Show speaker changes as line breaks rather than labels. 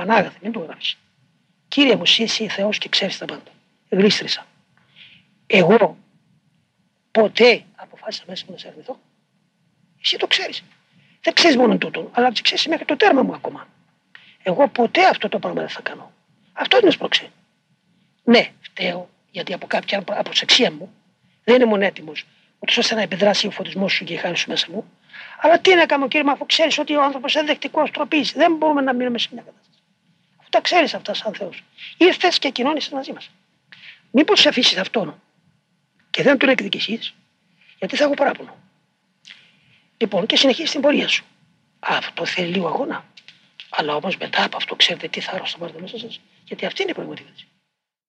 Πανάγαθε, μην το γράφει. Κύριε μου, εσύ είσαι Θεός και ξέρεις τα πάντα. Γλίστρισα. Εγώ ποτέ αποφάσισα μέσα μου να σε αρνηθώ. Εσύ το ξέρεις. Δεν ξέρεις μόνο τούτο, αλλά ξέρεις μέχρι το τέρμα μου ακόμα. Εγώ ποτέ αυτό το πράγμα δεν θα κάνω. Αυτό είναι σπρώξη. Ναι, φταίω, γιατί από κάποια αποσεξία μου δεν ήμουν έτοιμος, ούτως ώστε να επιδράσει ο φωτισμός σου και η χάρη σου μέσα μου. Αλλά τι να κάνω, κύριε μου, αφού ξέρεις ότι ο άνθρωπος είναι δεκτικό τροπής, δεν μπορούμε να μείνουμε σε μια κατάσταση. Αφού τα ξέρεις αυτά σαν Θεός. Ήρθες και κοινώνει μαζί μας. Μήπως σε αφήσεις αυτόν και δεν τον εκδικηθεί, γιατί θα έχω παράπονο. Λοιπόν, και συνεχίζει την πορεία σου. Αυτό θέλει λίγο αγώνα. Αλλά όμως μετά από αυτό ξέρετε τι θα άρρωστα πάρετε μέσα σας. Γιατί αυτή είναι η πραγματικότητα.